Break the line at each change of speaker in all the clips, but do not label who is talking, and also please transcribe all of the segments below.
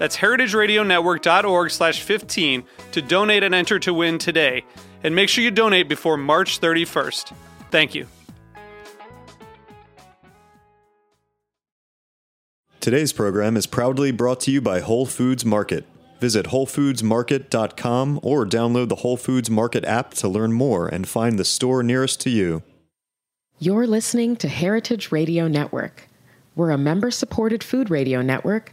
That's heritageradionetwork.org slash 15 to donate and enter to win today. And make sure you donate before March 31st. Thank you.
Today's program is proudly brought to you by Whole Foods Market. Visit WholeFoodsMarket.com or download the Whole Foods Market app to learn more and find the store nearest to you.
You're listening to Heritage Radio Network. We're a member supported food radio network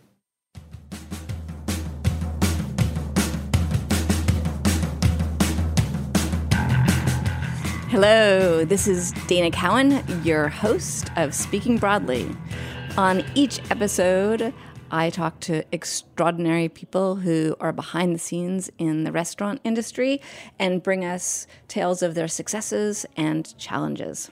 Hello, this is Dana Cowan, your host of Speaking Broadly. On each episode, I talk to extraordinary people who are behind the scenes in the restaurant industry and bring us tales of their successes and challenges.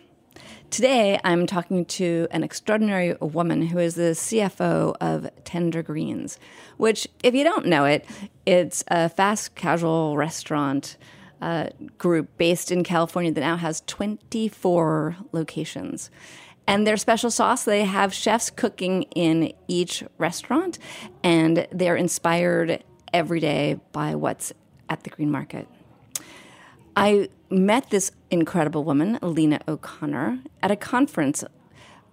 Today, I'm talking to an extraordinary woman who is the CFO of Tender Greens, which, if you don't know it, it's a fast casual restaurant uh, group based in California that now has 24 locations. And their special sauce, they have chefs cooking in each restaurant, and they're inspired every day by what's at the green market. I met this incredible woman, Lina O'Connor, at a conference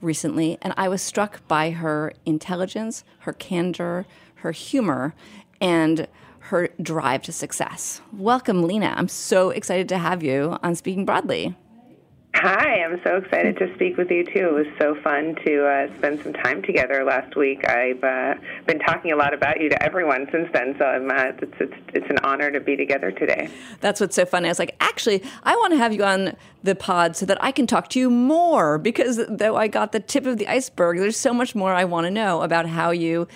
recently, and I was struck by her intelligence, her candor, her humor, and her drive to success. Welcome, Lina. I'm so excited to have you on Speaking Broadly.
Hi, I'm so excited to speak with you too. It was so fun to uh, spend some time together last week. I've uh, been talking a lot about you to everyone since then, so uh, it's, it's, it's an honor to be together today.
That's what's so funny. I was like, actually, I want to have you on the pod so that I can talk to you more because though I got the tip of the iceberg, there's so much more I want to know about how you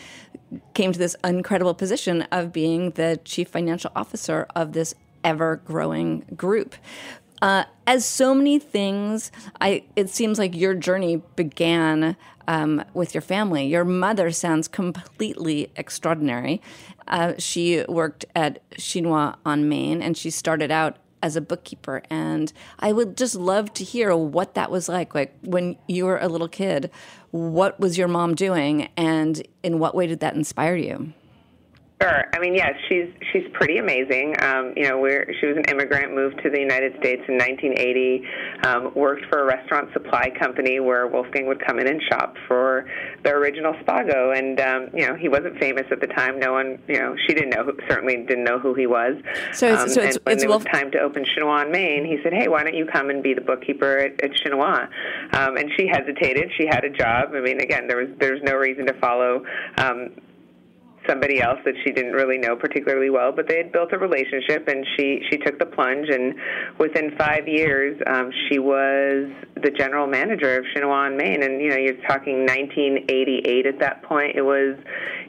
came to this incredible position of being the chief financial officer of this ever growing group. Uh, as so many things, I it seems like your journey began um, with your family. Your mother sounds completely extraordinary. Uh, she worked at Chinois on Main, and she started out as a bookkeeper. And I would just love to hear what that was like. Like when you were a little kid, what was your mom doing, and in what way did that inspire you?
Sure. I mean, yes, she's she's pretty amazing. Um, you know, we're, she was an immigrant, moved to the United States in 1980, um, worked for a restaurant supply company where Wolfgang would come in and shop for the original Spago. And um, you know, he wasn't famous at the time. No one, you know, she didn't know, who, certainly didn't know who he was.
So, um, so it's,
and when
it's
it
Wolf-
was time to open Chinois on Main, he said, "Hey, why don't you come and be the bookkeeper at, at Chinois?" Um, and she hesitated. She had a job. I mean, again, there was there's no reason to follow. Um, somebody else that she didn't really know particularly well, but they had built a relationship, and she she took the plunge. And within five years, um, she was the general manager of Chinois on Main. And you know, you're talking 1988 at that point. It was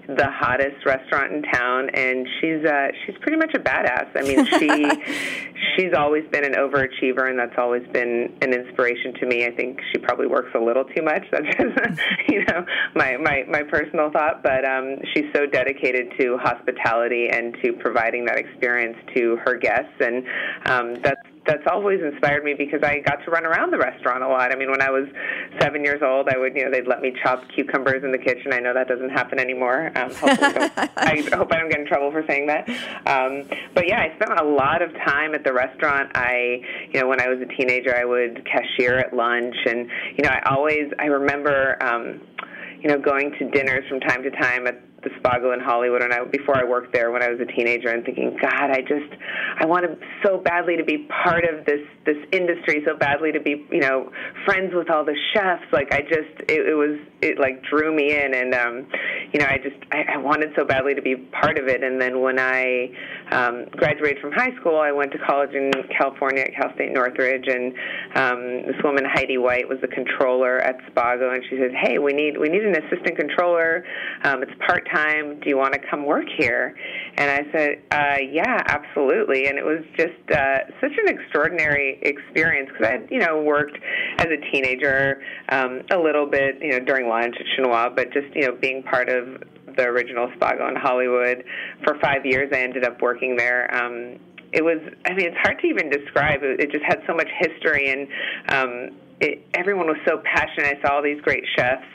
the hottest restaurant in town, and she's uh, she's pretty much a badass. I mean, she she's always been an overachiever, and that's always been an inspiration to me. I think she probably works a little too much. That's just you know my my my personal thought, but um, she's so dedicated to hospitality and to providing that experience to her guests, and um, that's that's always inspired me because I got to run around the restaurant a lot. I mean, when I was seven years old, I would you know they'd let me chop cucumbers in the kitchen. I know that doesn't happen anymore. Um, I hope I don't get in trouble for saying that. Um, but yeah, I spent a lot of time at the restaurant. I you know when I was a teenager, I would cashier at lunch, and you know I always I remember. Um, you know, going to dinners from time to time at the Spago in Hollywood, and I before I worked there when I was a teenager, and thinking, God, I just I wanted so badly to be part of this this industry, so badly to be you know friends with all the chefs. Like I just it, it was it like drew me in, and um, you know I just I, I wanted so badly to be part of it. And then when I um, graduated from high school, I went to college in California at Cal State Northridge, and um, this woman Heidi White was the controller at Spago, and she said, Hey, we need we need an assistant controller. Um, it's part time. Do you want to come work here? And I said, uh, Yeah, absolutely. And it was just uh, such an extraordinary experience because I had, you know, worked as a teenager um, a little bit, you know, during lunch at Chinois, but just, you know, being part of the original Spago in Hollywood for five years. I ended up working there. Um, it was, I mean, it's hard to even describe. It, it just had so much history and, um, it, everyone was so passionate. I saw all these great chefs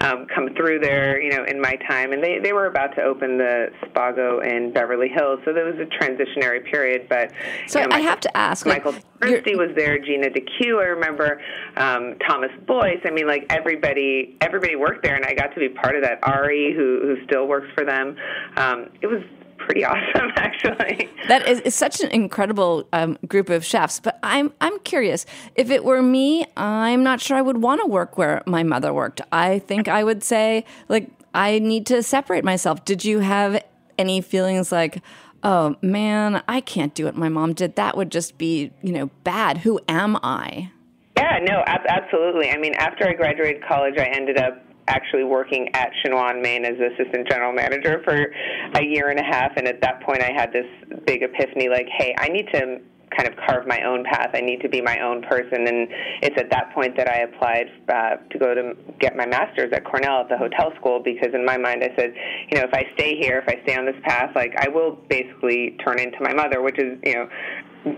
um, come through there, you know, in my time, and they they were about to open the Spago in Beverly Hills, so there was a transitionary period. But
so
you know,
I have to ask,
Michael
like,
Bernstein was there, Gina DeCue, I remember um, Thomas Boyce. I mean, like everybody everybody worked there, and I got to be part of that. Ari, who who still works for them, um, it was pretty awesome, actually.
That is, is such an incredible um, group of chefs. But I'm I'm curious. If it were me, I'm not sure I would want to work where my mother worked. I think I would say like I need to separate myself. Did you have any feelings like? Oh man, I can't do what my mom did. That would just be, you know, bad. Who am I?
Yeah, no, ab- absolutely. I mean, after I graduated college, I ended up actually working at Chinois Main as assistant general manager for a year and a half. And at that point, I had this big epiphany like, hey, I need to kind of carve my own path. I need to be my own person. And it's at that point that I applied uh, to go to get my master's at Cornell at the hotel school because in my mind I said, you know, if I stay here, if I stay on this path, like I will basically turn into my mother, which is, you know,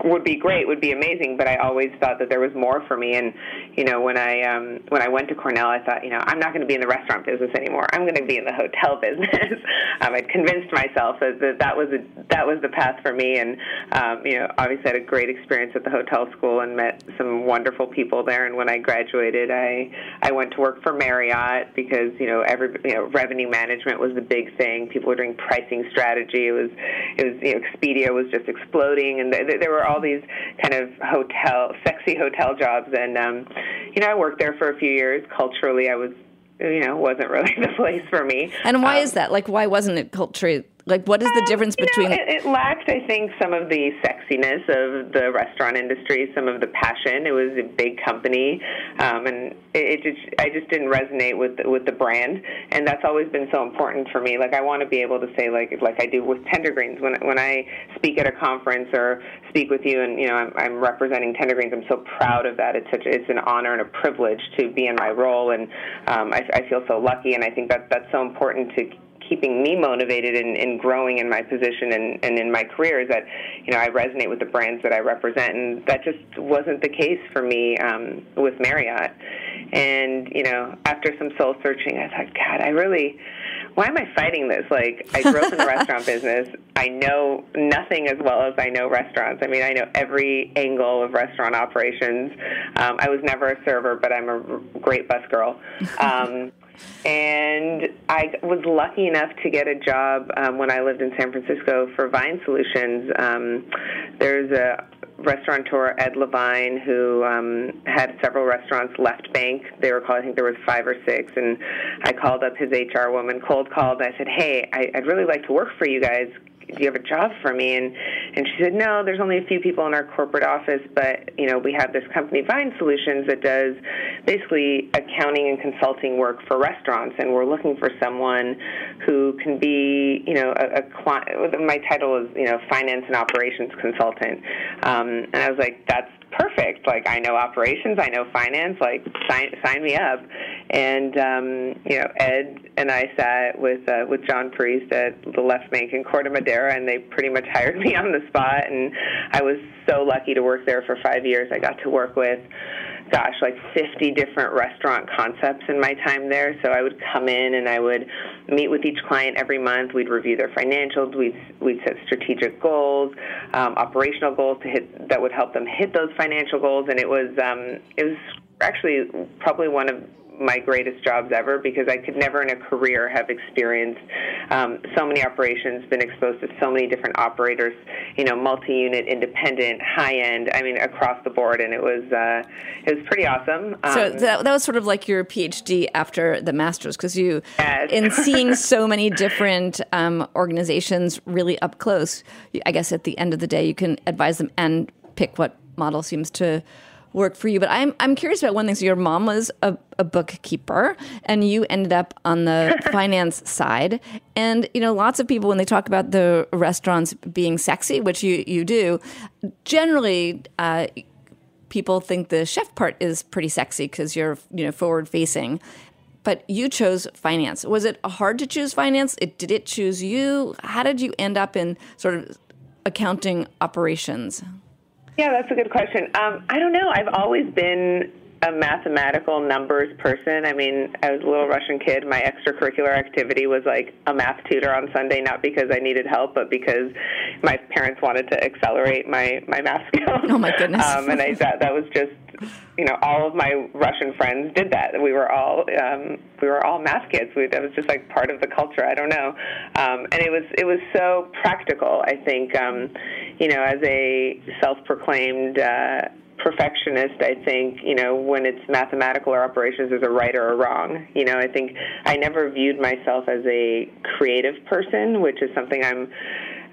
would be great, would be amazing, but I always thought that there was more for me. And you know, when I um, when I went to Cornell, I thought, you know, I'm not going to be in the restaurant business anymore. I'm going to be in the hotel business. um, I'd convinced myself that, that that was a, that was the path for me. And um, you know, obviously had a great experience at the hotel school and met some wonderful people there. And when I graduated, I I went to work for Marriott because you know every you know revenue management was the big thing. People were doing pricing strategy. It was it was you know, Expedia was just exploding, and th- there were all these kind of hotel, sexy hotel jobs, and um, you know, I worked there for a few years. Culturally, I was, you know, wasn't really the place for me.
And why
Um,
is that? Like, why wasn't it culturally? Like, what is the difference
you know,
between?
it, it lacked, I think, some of the sexiness of the restaurant industry, some of the passion. It was a big company, um, and it, it just I just didn't resonate with with the brand, and that's always been so important for me. Like I want to be able to say like like I do with Tender Greens when when I speak at a conference or speak with you, and you know I'm, I'm representing Tender Greens. I'm so proud of that. It's such it's an honor and a privilege to be in my role, and um, I, I feel so lucky, and I think that that's so important to keeping me motivated and, and growing in my position and, and in my career is that you know I resonate with the brands that I represent, and that just wasn't the case for me um, with Marriott. And you know, after some soul searching, I thought, God, I really. Why am I fighting this? Like, I grew up in the restaurant business. I know nothing as well as I know restaurants. I mean, I know every angle of restaurant operations. Um, I was never a server, but I'm a great bus girl. Um, and I was lucky enough to get a job um, when I lived in San Francisco for Vine Solutions. Um, there's a restaurateur, Ed Levine, who um, had several restaurants left bank. They were called, I think there was five or six, and I called up his HR woman, cold called, I said, hey, I, I'd really like to work for you guys do you have a job for me? And and she said, no, there's only a few people in our corporate office, but you know we have this company, Vine Solutions, that does basically accounting and consulting work for restaurants, and we're looking for someone who can be, you know, a, a client. My title is, you know, finance and operations consultant, um, and I was like, that's perfect. Like I know operations, I know finance. Like sign sign me up. And um, you know, Ed and I sat with uh, with John Priest at the Left Bank in Corte Madera, and they pretty much hired me on the spot. And I was so lucky to work there for five years. I got to work with gosh, like 50 different restaurant concepts in my time there. So I would come in and I would meet with each client every month. We'd review their financials. We'd we'd set strategic goals, um, operational goals to hit that would help them hit those financial goals. And it was um, it was actually probably one of my greatest jobs ever because I could never in a career have experienced um, so many operations, been exposed to so many different operators, you know, multi-unit, independent, high-end. I mean, across the board, and it was uh, it was pretty awesome.
Um, so that, that was sort of like your PhD after the master's because you,
yes.
in seeing so many different um, organizations really up close, I guess at the end of the day, you can advise them and pick what model seems to work for you. But I'm I'm curious about one thing. So your mom was a, a bookkeeper, and you ended up on the finance side. And you know, lots of people when they talk about the restaurants being sexy, which you you do, generally. Uh, people think the chef part is pretty sexy because you're you know forward facing but you chose finance. Was it hard to choose finance? It, did it choose you? How did you end up in sort of accounting operations?
Yeah, that's a good question. Um, I don't know. I've always been a mathematical numbers person. I mean, I was a little Russian kid. My extracurricular activity was like a math tutor on Sunday, not because I needed help, but because my parents wanted to accelerate my my math skills.
Oh my goodness!
Um, and I that that was just, you know, all of my Russian friends did that. We were all um, we were all math kids. We, that was just like part of the culture. I don't know, um, and it was it was so practical. I think, um, you know, as a self-proclaimed. Uh, perfectionist, I think, you know, when it's mathematical or operations, there's a right or a wrong. You know, I think I never viewed myself as a creative person, which is something I'm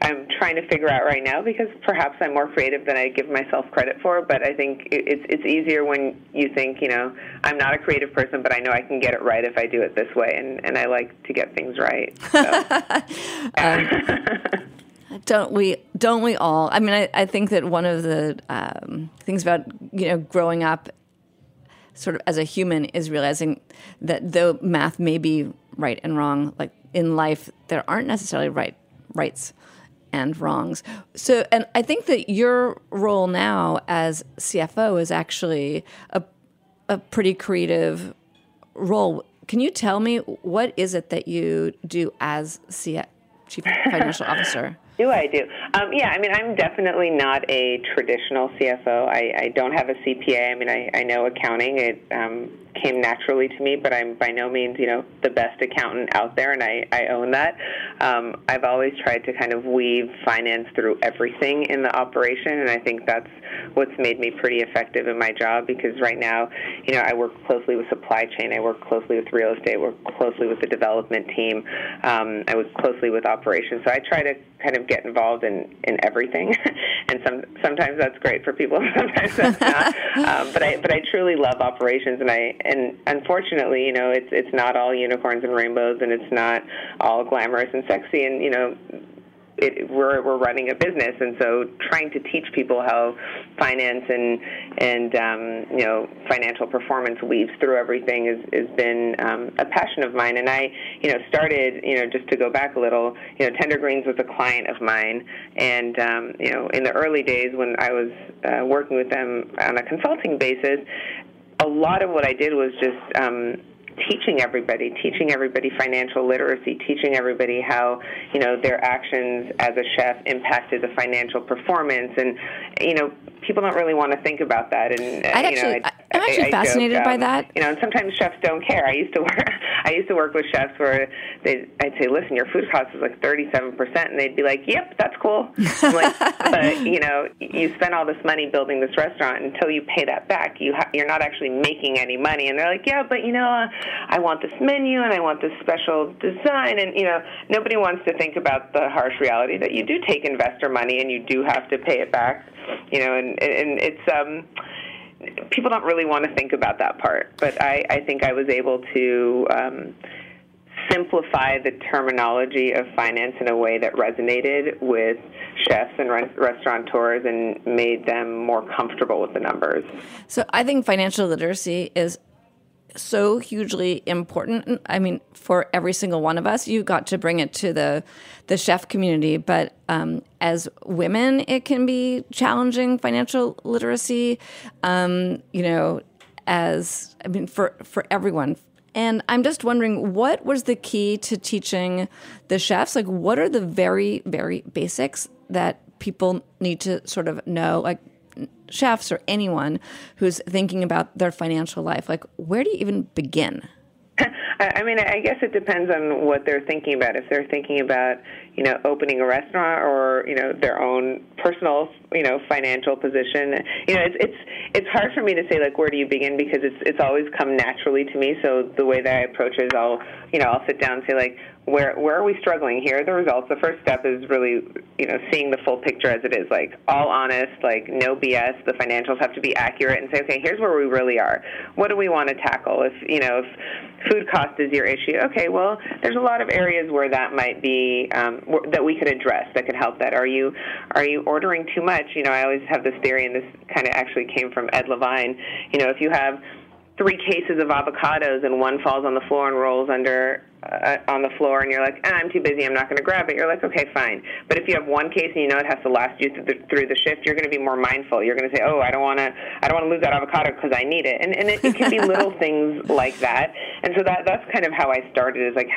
I'm trying to figure out right now because perhaps I'm more creative than I give myself credit for. But I think it's it's easier when you think, you know, I'm not a creative person, but I know I can get it right if I do it this way, and and I like to get things right. So.
um, don't we? Don't we all? I mean, I, I think that one of the um, things about you know growing up, sort of as a human, is realizing that though math may be right and wrong, like in life, there aren't necessarily right rights and wrongs. So, and I think that your role now as CFO is actually a a pretty creative role. Can you tell me what is it that you do as CFO? Chief Financial Officer?
Do I do? Um, yeah, I mean, I'm definitely not a traditional CFO. I, I don't have a CPA. I mean, I, I know accounting. It um, came naturally to me, but I'm by no means, you know, the best accountant out there, and I, I own that. Um, I've always tried to kind of weave finance through everything in the operation, and I think that's what's made me pretty effective in my job because right now, you know, I work closely with supply chain, I work closely with real estate, I work closely with the development team, um, I work closely with operations. So I try to kind of get involved in, in everything, and some sometimes that's great for people, sometimes that's not. um, but I but I truly love operations, and I and unfortunately, you know, it's it's not all unicorns and rainbows, and it's not all glamorous and sexy, and you know it, we're we're running a business, and so trying to teach people how finance and and um, you know financial performance weaves through everything has has been um, a passion of mine. And I you know started you know just to go back a little, you know Tender Greens was a client of mine, and um, you know in the early days when I was uh, working with them on a consulting basis, a lot of what I did was just um, teaching everybody, teaching everybody financial literacy, teaching everybody how you know their actions as a chef impacted the financial performance, and you know people don't really want to think about that. And
uh,
you
know,
I,
I'm actually
I,
fascinated
joke,
by
um,
that.
You know, and sometimes chefs don't care. I used to work. I used to work with chefs where they, I'd say, "Listen, your food cost is like 37 percent," and they'd be like, "Yep, that's cool." I'm like, but you know, you spend all this money building this restaurant until you pay that back. You ha- you're not actually making any money, and they're like, "Yeah, but you know, uh, I want this menu and I want this special design," and you know, nobody wants to think about the harsh reality that you do take investor money and you do have to pay it back. You know, and and it's um people don't really want to think about that part, but I, I think I was able to um, simplify the terminology of finance in a way that resonated with chefs and re- restaurateurs and made them more comfortable with the numbers.
So I think financial literacy is so hugely important. I mean, for every single one of us, you got to bring it to the the chef community. But um, as women, it can be challenging financial literacy. Um, you know, as I mean, for for everyone. And I'm just wondering, what was the key to teaching the chefs? Like, what are the very, very basics that people need to sort of know? Like, chefs or anyone who's thinking about their financial life, like where do you even begin?
I mean, I guess it depends on what they're thinking about. If they're thinking about, you know, opening a restaurant or you know their own personal, you know, financial position, you know, it's it's it's hard for me to say like where do you begin because it's it's always come naturally to me. So the way that I approach it is I'll, you know, I'll sit down and say like, where where are we struggling? Here are the results. The first step is really, you know, seeing the full picture as it is, like all honest, like no BS. The financials have to be accurate, and say, okay, here's where we really are. What do we want to tackle? If you know, if food cost is your issue, okay, well, there's a lot of areas where that might be um, that we could address that could help. That are you are you ordering too much? You know, I always have this theory, and this kind of actually came from Ed Levine. You know, if you have three cases of avocados and one falls on the floor and rolls under uh, on the floor and you're like, ah, I'm too busy, I'm not going to grab it. You're like, okay, fine. But if you have one case and you know it has to last you through the, through the shift, you're going to be more mindful. You're going to say, oh, I don't want to, I don't want to lose that avocado because I need it. And and it, it can be little things like that. And so that that's kind of how I started. Is like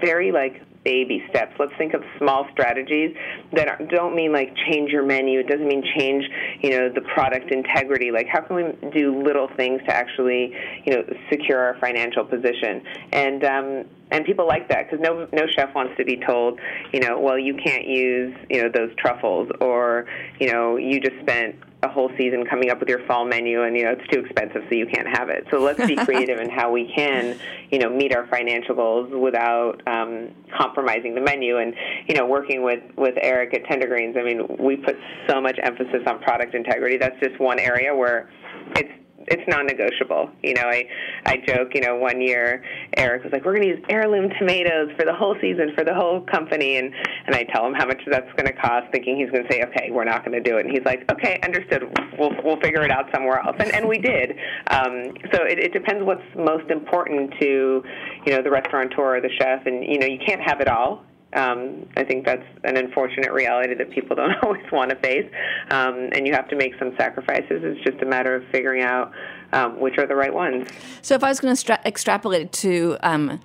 very like baby steps. Let's think of small strategies that are, don't mean like change your menu. It doesn't mean change, you know, the product integrity. Like how can we do little things to actually, you know, secure our financial position? And um, and people like that because no no chef wants to be told, you know, well you can't use you know those truffles or you know you just spent a whole season coming up with your fall menu and you know it's too expensive so you can't have it. So let's be creative in how we can you know meet our financial goals without um, compromising the menu. And you know working with with Eric at Tender Greens, I mean we put so much emphasis on product integrity. That's just one area where it's it's non-negotiable. You know, I I joke. You know, one year Eric was like, "We're going to use heirloom tomatoes for the whole season for the whole company," and and I tell him how much that's going to cost, thinking he's going to say, "Okay, we're not going to do it," and he's like, "Okay, understood. We'll we'll figure it out somewhere else," and and we did. Um, so it, it depends what's most important to you know the restaurateur or the chef, and you know you can't have it all um, I think that's an unfortunate reality that people don't always want to face, um, and you have to make some sacrifices. It's just a matter of figuring out um, which are the right ones.
So, if I was going to stra- extrapolate it to um,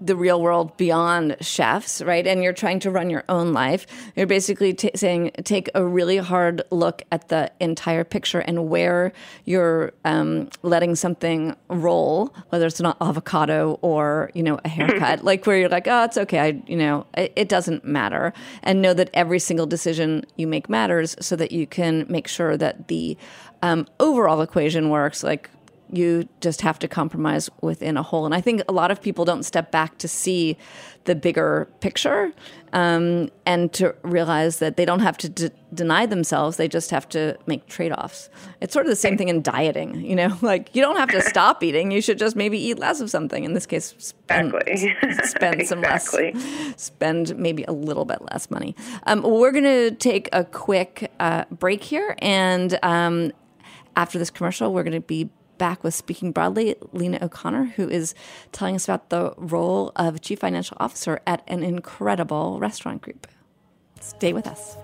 the real world beyond chefs, right? And you're trying to run your own life. You're basically t- saying take a really hard look at the entire picture and where you're um, letting something roll, whether it's an avocado or you know a haircut, like where you're like, oh, it's okay, I you know it, it doesn't matter, and know that every single decision you make matters, so that you can make sure that the um, overall equation works. Like you just have to compromise within a whole. And I think a lot of people don't step back to see the bigger picture um, and to realize that they don't have to d- deny themselves, they just have to make trade offs. It's sort of the same thing in dieting, you know, like you don't have to stop eating, you should just maybe eat less of something. In this case, spend,
exactly.
spend some
exactly.
less, spend maybe a little bit less money. Um, we're going to take a quick uh, break here. And um, after this commercial, we're going to be back with Speaking Broadly, Lina O'Connor, who is telling us about the role of Chief Financial Officer at an incredible restaurant group. Stay with us.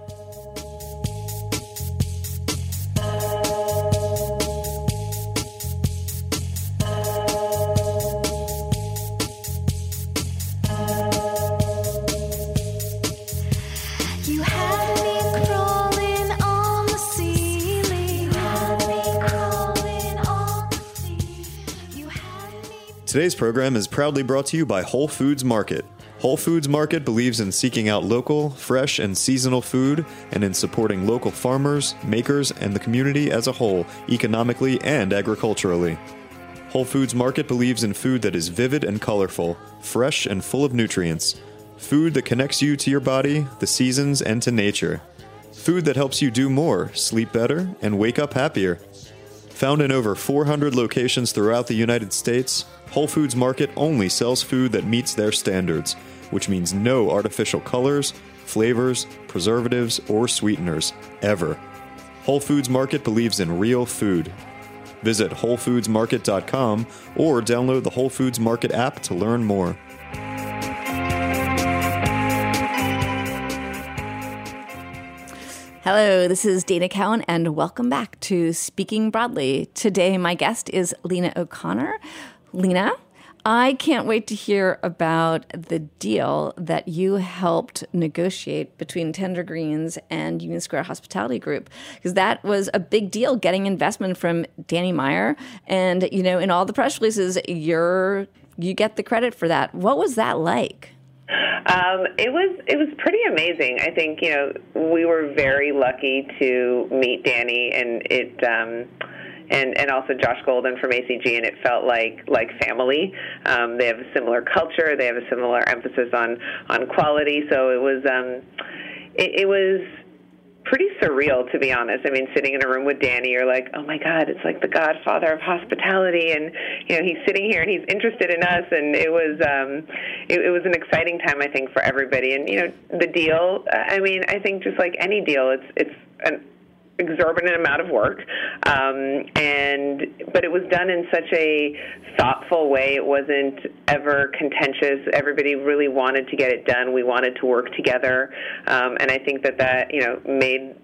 Today's program is proudly brought to you by Whole Foods Market. Whole Foods Market believes in seeking out local, fresh, and seasonal food and in supporting local farmers, makers, and the community as a whole, economically and agriculturally. Whole Foods Market believes in food that is vivid and colorful, fresh and full of nutrients. Food that connects you to your body, the seasons, and to nature. Food that helps you do more, sleep better, and wake up happier. Found in over 400 locations throughout the United States, Whole Foods Market only sells food that meets their standards, which means no artificial colors, flavors, preservatives, or sweeteners, ever. Whole Foods Market believes in real food. Visit WholeFoodsMarket.com or download the Whole Foods Market app to learn more.
Hello, this is Dana Cowan, and welcome back to Speaking Broadly. Today, my guest is Lina O'Connor. Lina, I can't wait to hear about the deal that you helped negotiate between Tender Greens and Union Square Hospitality Group, because that was a big deal getting investment from Danny Meyer. And, you know, in all the press releases, you're, you get the credit for that. What was that like?
Um, it was it was pretty amazing. I think you know we were very lucky to meet Danny, and it. Um, and and also Josh Golden from ACG, and it felt like like family. Um, they have a similar culture. They have a similar emphasis on on quality. So it was um, it, it was pretty surreal to be honest. I mean, sitting in a room with Danny, you're like, oh my God, it's like the Godfather of hospitality, and you know he's sitting here and he's interested in us, and it was um, it, it was an exciting time I think for everybody. And you know the deal. I mean, I think just like any deal, it's it's an exorbitant amount of work um, and but it was done in such a thoughtful way it wasn't ever contentious everybody really wanted to get it done we wanted to work together um, and i think that that you know made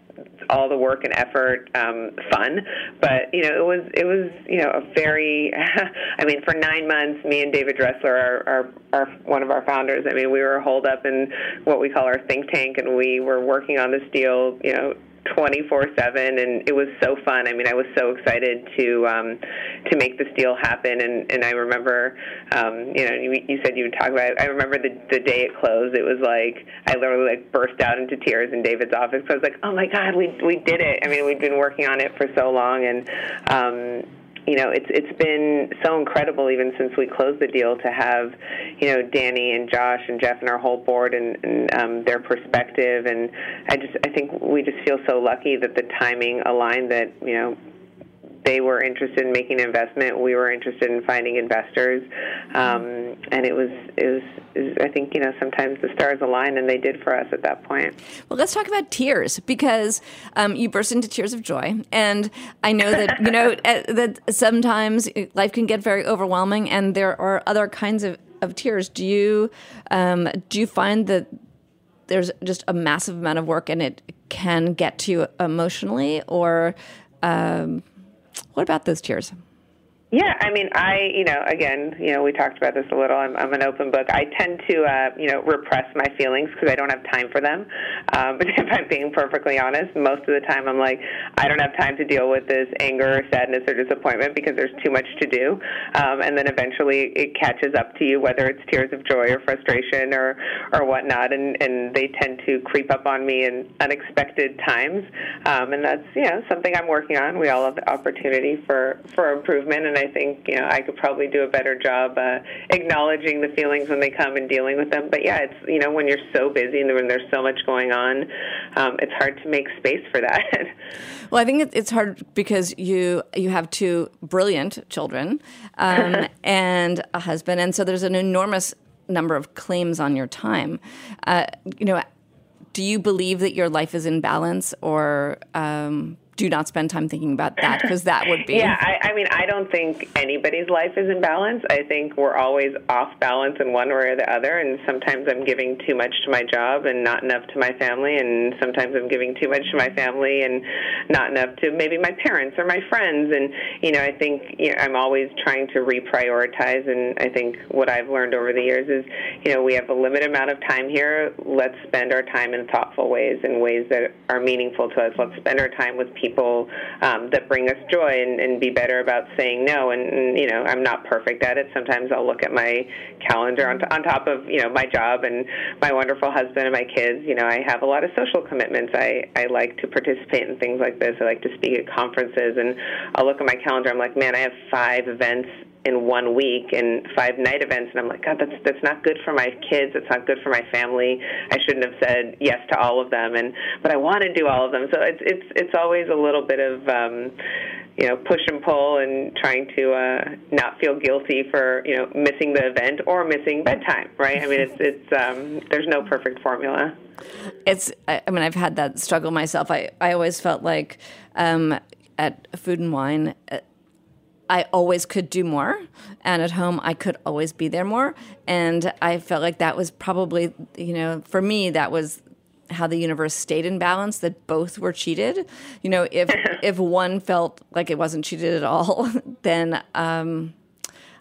all the work and effort um, fun. But you know, it was it was you know a very. I mean, for nine months, me and David Dressler are, are are one of our founders. I mean, we were holed up in what we call our think tank, and we were working on this deal. You know 24 7 and it was so fun. I mean i was so excited to um to make this deal happen and and i remember um you know you, you said you would talk about it. I remember the the day it closed. It was like i literally like burst out into tears in david's office. I was like oh my god we we did it. I mean we'd been working on it for so long and um you know, it's it's been so incredible even since we closed the deal to have, you know, Danny and Josh and Jeff and our whole board and, and um, their perspective. And I just I think we just feel so lucky that the timing aligned. That you know they were interested in making an investment. We were interested in finding investors, um, and it was, it was, it was. I think you know sometimes the stars align, and they did for us at that point.
Well, let's talk about tears because um, you burst into tears of joy, and I know that you know eh, that sometimes life can get very overwhelming, and there are other kinds of, of tears. Do you um, do you find that? There's just a massive amount of work, and it can get to you emotionally, or um, what about those tears?
Yeah, I mean, I, you know, again, you know, we talked about this a little. I'm, I'm an open book. I tend to, uh, you know, repress my feelings because I don't have time for them. Um, but if I'm being perfectly honest, most of the time I'm like, I don't have time to deal with this anger or sadness or disappointment because there's too much to do. Um, and then eventually it catches up to you, whether it's tears of joy or frustration or, or whatnot. And, and they tend to creep up on me in unexpected times. Um, and that's, you know, something I'm working on. We all have the opportunity for, for improvement. And think you know I could probably do a better job uh, acknowledging the feelings when they come and dealing with them. But yeah, it's you know when you're so busy and when there's so much going on, um, it's hard to make space for that.
well, I think it's hard because you you have two brilliant children um, and a husband, and so there's an enormous number of claims on your time. Uh, you know, do you believe that your life is in balance, or um, do not spend time thinking about that because that would be.
yeah, I, I mean, I don't think anybody's life is in balance. I think we're always off balance in one way or the other, and sometimes I'm giving too much to my job and not enough to my family, and sometimes I'm giving too much to my family and not enough to maybe my parents or my friends. And you know, I think you know, I'm always trying to reprioritize. And I think what I've learned over the years is, you know, we have a limited amount of time here. Let's spend our time in thoughtful ways, in ways that are meaningful to us. Let's spend our time with people people um, that bring us joy and, and be better about saying no. And, and, you know, I'm not perfect at it. Sometimes I'll look at my calendar on, t- on top of, you know, my job and my wonderful husband and my kids. You know, I have a lot of social commitments. I, I like to participate in things like this. I like to speak at conferences. And I'll look at my calendar. I'm like, man, I have five events in one week and five night events. And I'm like god that's that's not good for my kids. It's not good for my family. I shouldn't have said yes to all of them. And but I want to do all of them. So it's it's it's always a little bit of um you know push and pull and trying to uh not feel guilty for you know missing the event or missing bedtime right? I mean it's it's um there's no perfect formula.
It's I mean I've had that struggle myself. I I always felt like um at food and wine uh, I always could do more, and at home I could always be there more. And I felt like that was probably, you know, for me that was how the universe stayed in balance. That both were cheated. You know, if if one felt like it wasn't cheated at all, then um,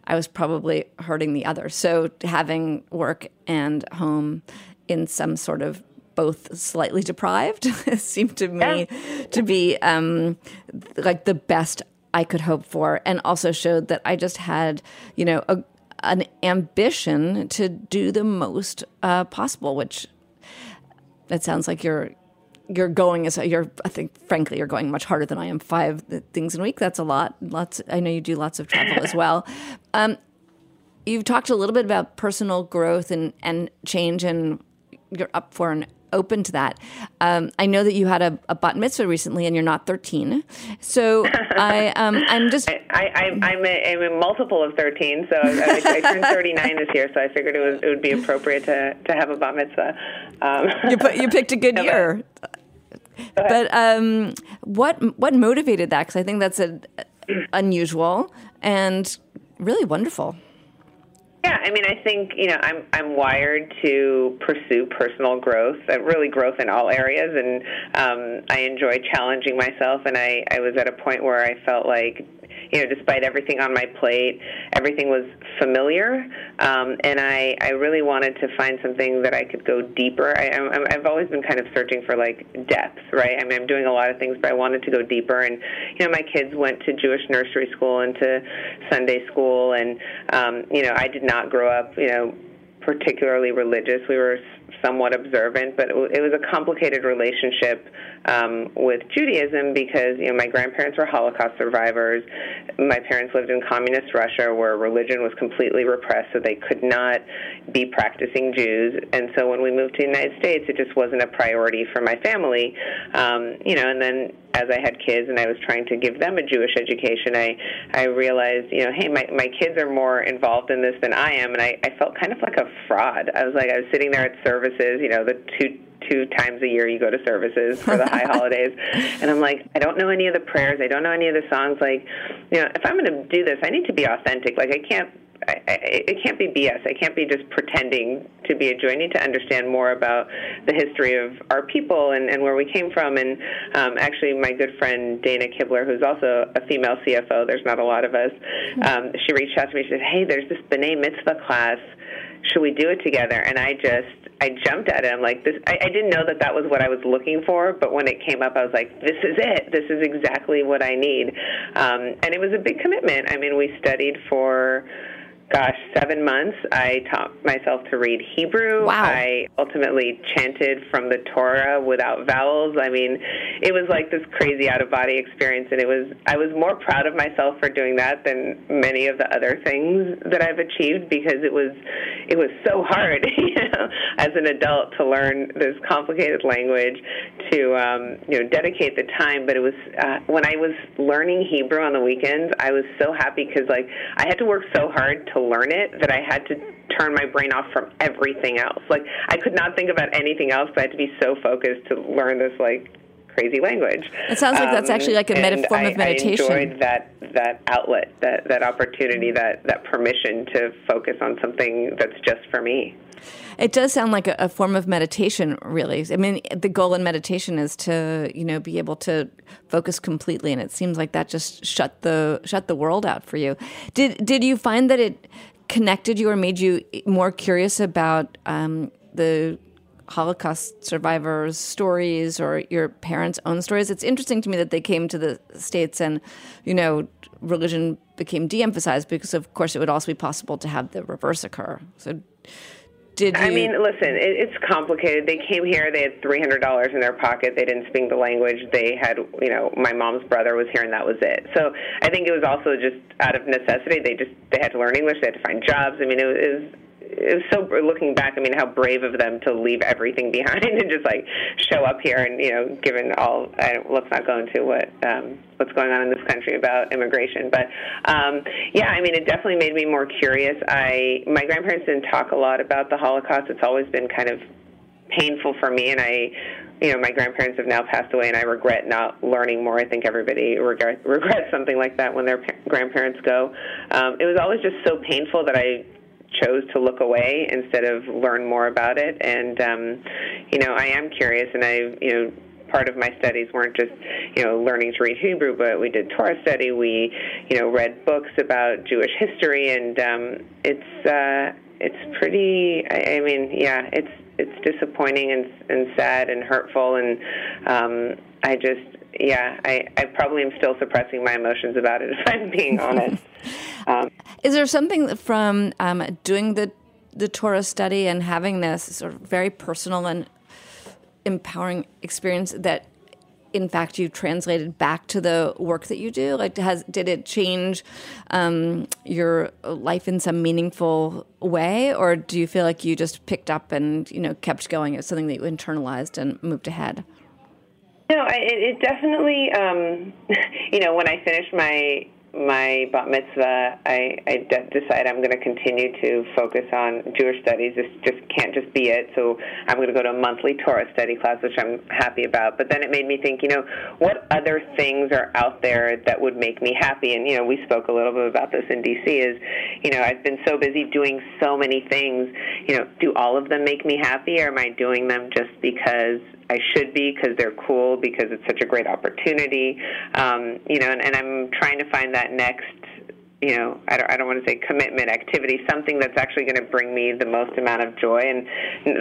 I was probably hurting the other. So having work and home in some sort of both slightly deprived seemed to me yeah. to be um, like the best I could hope for, and also showed that I just had, you know, a, an ambition to do the most uh, possible. Which it sounds like you're you're going as you're. I think, frankly, you're going much harder than I am. Five things in a week. That's a lot. Lots. I know you do lots of travel as well. Um, you've talked a little bit about personal growth and and change, and you're up for an open to that. Um, I know that you had a, a, bat mitzvah recently, and you're not 13. So I, um, I'm just. I,
I, I'm, a, I'm a multiple of 13, so I, I, turned 39 this year, so I figured it, was, it would be appropriate to, to have a bat mitzvah. Um,
you, put, you picked a good year. But um, what what motivated that? Because I think that's a, unusual and really wonderful.
Yeah, I mean, I think you know, I'm I'm wired to pursue personal growth, uh, really growth in all areas, and um, I enjoy challenging myself. And I I was at a point where I felt like you know, despite everything on my plate, everything was familiar, um, and I, I really wanted to find something that I could go deeper. I, I'm, I've always been kind of searching for like depth, right? I mean, I'm doing a lot of things, but I wanted to go deeper. And you know, my kids went to Jewish nursery school and to Sunday school, and um, you know, I did not grow up, you know particularly religious. We were somewhat observant, but it, w- it was a complicated relationship um, with Judaism because you know my grandparents were Holocaust survivors. My parents lived in communist Russia, where religion was completely repressed, so they could not be practicing Jews. And so when we moved to the United States, it just wasn't a priority for my family. Um, you know, and then as I had kids and I was trying to give them a Jewish education, I I realized, you know, hey, my my kids are more involved in this than I am, and I, I felt kind of like a fraud. I was like, I was sitting there at services, you know, the two two times a year you go to services for the high holidays. And i'm like i don't know any of the prayers. I don't know any of the songs. Like you know if i'm going to do this i need to be authentic. Like i can't I, I, it can't be BS. I can't be just pretending to be a Jew. I need to understand more about the history of our people and, and where we came from. And um, actually, my good friend Dana Kibler, who's also a female CFO, there's not a lot of us, um, she reached out to me. She said, "Hey, there's this B'nai Mitzvah class. Should we do it together?" And I just I jumped at it. I'm like, this. I, I didn't know that that was what I was looking for, but when it came up, I was like, this is it. This is exactly what I need. Um, and it was a big commitment. I mean, we studied for gosh, seven months. I taught myself to read Hebrew.
Wow.
I ultimately chanted from the Torah without vowels. I mean, it was like this crazy out of body experience, and it was. I was more proud of myself for doing that than many of the other things that I've achieved because it was, it was so hard, you know, as an adult to learn this complicated language, to um, you know dedicate the time. But it was uh, when I was learning Hebrew on the weekends, I was so happy because like I had to work so hard to learn it that I had to turn my brain off from everything else. Like I could not think about anything else, but I had to be so focused to learn this like crazy language.
It sounds like that's actually like a
med- um,
form
I,
of meditation.
I enjoyed that that outlet, that that opportunity, that that permission to focus on something that's just for me.
It does sound like a, a, form of meditation, really. I mean, the goal in meditation is to, you know, be able to focus completely, and it seems like that just shut the shut the world out for you. Did did you find that it connected you or made you more curious about um, the Holocaust survivors' stories or your parents' own stories? It's interesting to me that they came to the states and, you know, religion became de-emphasized because, of course, it would also be possible to have the reverse occur. So did you?
I mean, listen, it, it's complicated. They came here. They had three hundred dollars in their pocket. They didn't speak the language. They had, you know, my mom's brother was here, and that was it. So I think it was also just out of necessity. They just they had to learn English. They had to find jobs. I mean, it was it was so looking back. I mean, how brave of them to leave everything behind and just like show up here and you know, given all. I, let's not go into what um, what's going on in this country about immigration, but um, yeah, I mean, it definitely made me more curious. I my grandparents didn't talk a lot about the Holocaust. It's always been kind of painful for me, and I you know, my grandparents have now passed away, and I regret not learning more. I think everybody regret, regrets something like that when their pa- grandparents go. Um, it was always just so painful that I chose to look away instead of learn more about it. And um, you know, I am curious, and I you know part of my studies weren't just you know learning to read Hebrew, but we did Torah study. We you know read books about Jewish history, and um, it's uh, it's pretty. I, I mean, yeah, it's it's disappointing and and sad and hurtful, and um, I just yeah, I, I probably am still suppressing my emotions about it if I'm being honest.
Um, Is there something from um, doing the the Torah study and having this sort of very personal and empowering experience that in fact you translated back to the work that you do? Like has did it change um, your life in some meaningful way? Or do you feel like you just picked up and you know kept going? It was something that you internalized and moved ahead
no, it, it definitely. Um, you know, when I finished my my bat mitzvah, I, I de- decided I'm going to continue to focus on Jewish studies. This just can't just be it. So I'm going to go to a monthly Torah study class, which I'm happy about. But then it made me think, you know, what other things are out there that would make me happy? And you know, we spoke a little bit about this in DC. Is you know, I've been so busy doing so many things. You know, do all of them make me happy, or am I doing them just because I should be because they're cool because it's such a great opportunity. Um, you know, and, and I'm trying to find that next you know, I don't, I don't want to say commitment activity, something that's actually going to bring me the most amount of joy. And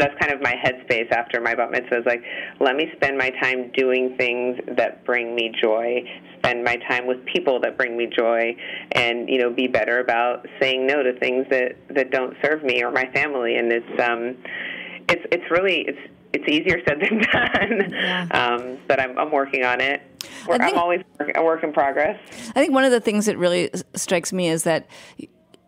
that's kind of my headspace after my bat mitzvah is like, let me spend my time doing things that bring me joy, spend my time with people that bring me joy, and, you know, be better about saying no to things that, that don't serve me or my family. And it's, um, it's, it's really, it's, it's easier said than done. Yeah. Um, but I'm, I'm working on it. Think, I'm always a work in progress.
I think one of the things that really strikes me is that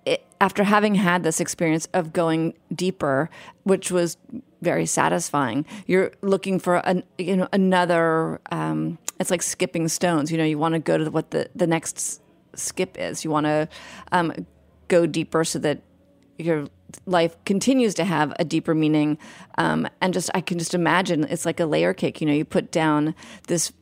it, after having had this experience of going deeper, which was very satisfying, you're looking for an, you know another. Um, it's like skipping stones. You know, you want to go to what the the next skip is. You want to um, go deeper so that your life continues to have a deeper meaning. Um, and just, I can just imagine it's like a layer cake. You know, you put down this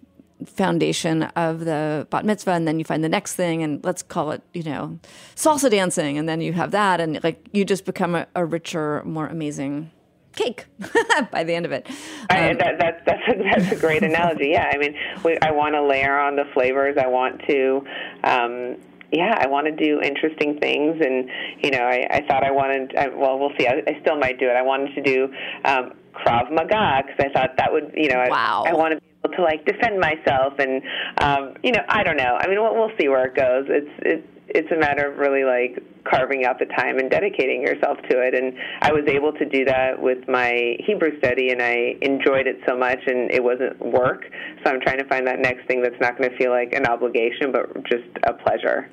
foundation of the bat mitzvah and then you find the next thing and let's call it you know salsa dancing and then you have that and like you just become a, a richer more amazing cake by the end of it um,
I, that, that, that's, a, that's a great analogy yeah i mean we, i want to layer on the flavors i want to um, yeah, I want to do interesting things, and you know, I, I thought I wanted. I, well, we'll see. I, I still might do it. I wanted to do um, Krav Maga because I thought that would, you know,
wow.
I, I want to be able to like defend myself, and um, you know, I don't know. I mean, we'll, we'll see where it goes. It's it's it's a matter of really like carving out the time and dedicating yourself to it. And I was able to do that with my Hebrew study, and I enjoyed it so much, and it wasn't work. So I'm trying to find that next thing that's not going to feel like an obligation, but just a pleasure.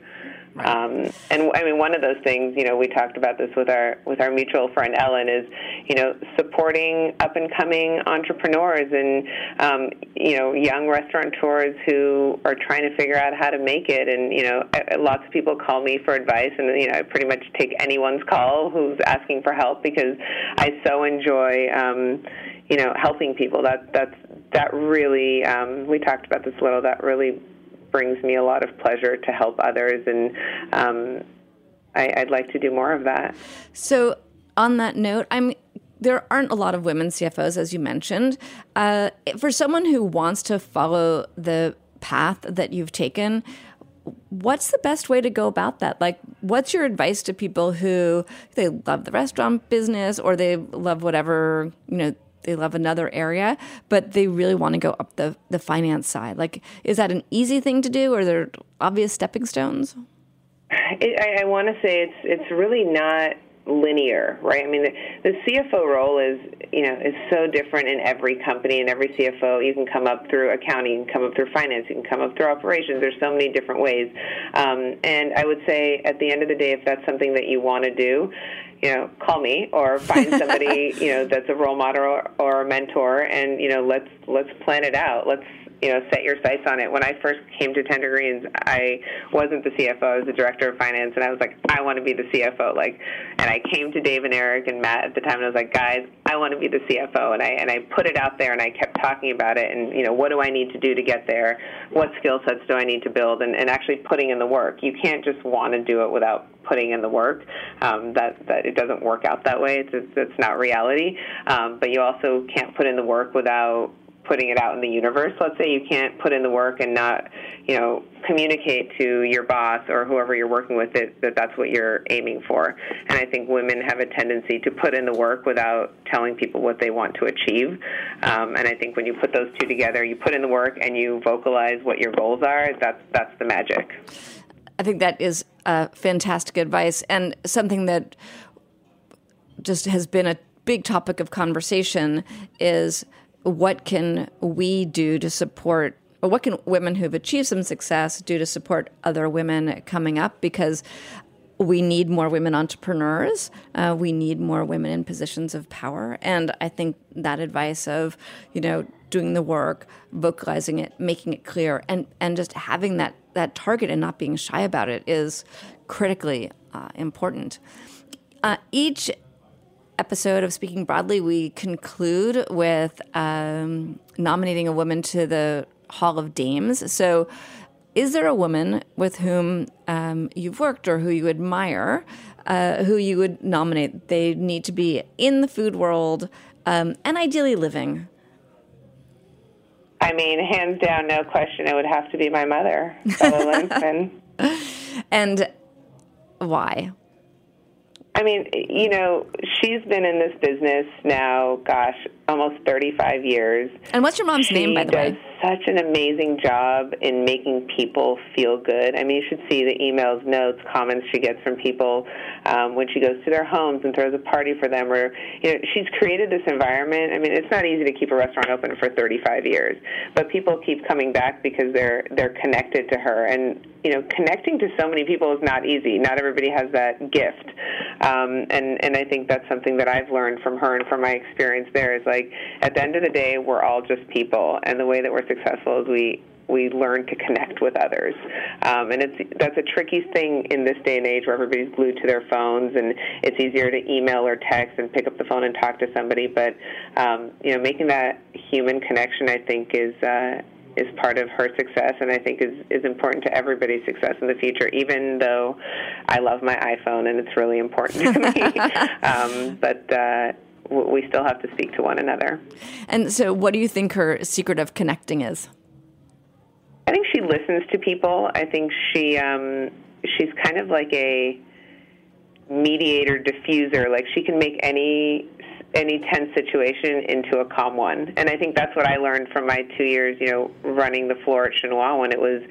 Um, and I mean, one of those things, you know, we talked about this with our with our mutual friend Ellen, is you know supporting up and coming entrepreneurs and um, you know young restaurateurs who are trying to figure out how to make it. And you know, lots of people call me for advice, and you know, I pretty much take anyone's call who's asking for help because I so enjoy. Um, you know, helping people. That that's that really. Um, we talked about this a little. That really brings me a lot of pleasure to help others, and um, I, I'd like to do more of that.
So, on that note, I'm there aren't a lot of women CFOs, as you mentioned. Uh, for someone who wants to follow the path that you've taken, what's the best way to go about that? Like, what's your advice to people who they love the restaurant business or they love whatever you know they love another area, but they really want to go up the, the finance side. Like, is that an easy thing to do, or are there obvious stepping stones?
It, I, I want to say it's it's really not linear, right? I mean, the, the CFO role is, you know, is so different in every company and every CFO. You can come up through accounting, you can come up through finance, you can come up through operations. There's so many different ways. Um, and I would say, at the end of the day, if that's something that you want to do, you know, call me or find somebody, you know, that's a role model or, or a mentor, and you know, let's let's plan it out. Let's you know, set your sights on it. When I first came to Tender Greens, I wasn't the CFO. I was the director of finance, and I was like, I want to be the CFO. Like, and I came to Dave and Eric and Matt at the time, and I was like, guys, I want to be the CFO. And I and I put it out there, and I kept talking about it. And you know, what do I need to do to get there? What skill sets do I need to build? And, and actually putting in the work. You can't just want to do it without putting in the work. Um, that that it doesn't work out that way. It's it's, it's not reality. Um, but you also can't put in the work without putting it out in the universe. Let's say you can't put in the work and not, you know, communicate to your boss or whoever you're working with it, that that's what you're aiming for. And I think women have a tendency to put in the work without telling people what they want to achieve. Um, and I think when you put those two together, you put in the work and you vocalize what your goals are. That's that's the magic.
I think that is uh, fantastic advice and something that just has been a big topic of conversation is what can we do to support or what can women who've achieved some success do to support other women coming up because we need more women entrepreneurs. Uh, we need more women in positions of power. And I think that advice of, you know, doing the work, vocalizing it, making it clear, and, and just having that, that target and not being shy about it is critically uh, important. Uh, each episode of Speaking Broadly, we conclude with um, nominating a woman to the Hall of Dames. So, is there a woman with whom um, you've worked or who you admire, uh, who you would nominate? They need to be in the food world um, and ideally living.
I mean, hands down, no question, it would have to be my mother, Bella
and why?
I mean, you know, she's been in this business now, gosh, almost 35 years.
And what's your mom's
she
name, by the
way?
way?
Such an amazing job in making people feel good. I mean, you should see the emails, notes, comments she gets from people um, when she goes to their homes and throws a party for them. Or you know, she's created this environment. I mean, it's not easy to keep a restaurant open for 35 years, but people keep coming back because they're they're connected to her. And you know, connecting to so many people is not easy. Not everybody has that gift. Um, and and I think that's something that I've learned from her and from my experience there is like at the end of the day, we're all just people, and the way that we're successful is we we learn to connect with others. Um, and it's that's a tricky thing in this day and age where everybody's glued to their phones, and it's easier to email or text and pick up the phone and talk to somebody. But um, you know, making that human connection, I think, is uh, is part of her success, and I think is is important to everybody's success in the future. Even though I love my iPhone and it's really important to me, um, but. Uh, we still have to speak to one another.
And so, what do you think her secret of connecting is?
I think she listens to people. I think she um, she's kind of like a mediator, diffuser. Like she can make any any tense situation into a calm one. And I think that's what I learned from my two years, you know, running the floor at Chinois when it was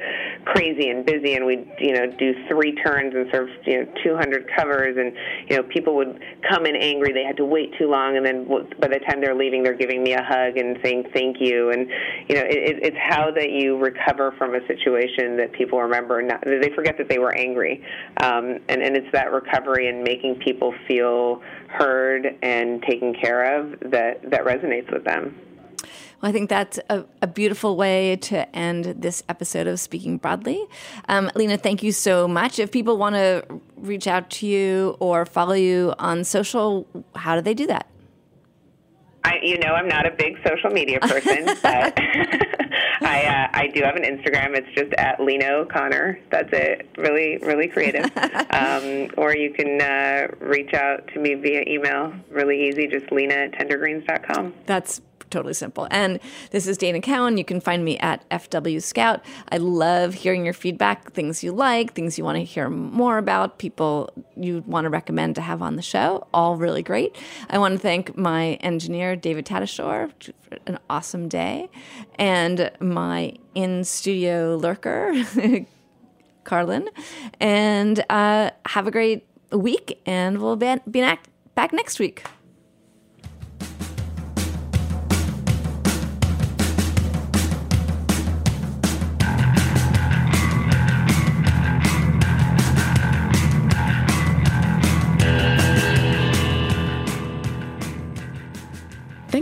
crazy and busy, and we'd you know do three turns and serve you know 200 covers, and you know people would come in angry, they had to wait too long, and then by the time they're leaving, they're giving me a hug and saying thank you, and you know it, it's how that you recover from a situation that people remember. Not, they forget that they were angry, um, and and it's that recovery and making people feel heard and taken care of that that resonates with them.
Well, I think that's a, a, beautiful way to end this episode of Speaking Broadly. Um, Lina, thank you so much. If people want to reach out to you or follow you on social, how do they do that?
I, you know, I'm not a big social media person, but I uh, I do have an Instagram. It's just at Lina O'Connor. That's it. Really, really creative. um, or you can uh, reach out to me via email. Really easy. Just Lina at tendergreens.com.
That's totally simple. And this is Dana Cowin. You can find me at FW Scout. I love hearing your feedback, things you like, things you want to hear more about, people you want to recommend to have on the show. All really great. I want to thank my engineer, David Tadashore, for an awesome day, and my in studio lurker, Carlin. And uh, have a great week, and we'll be back next week.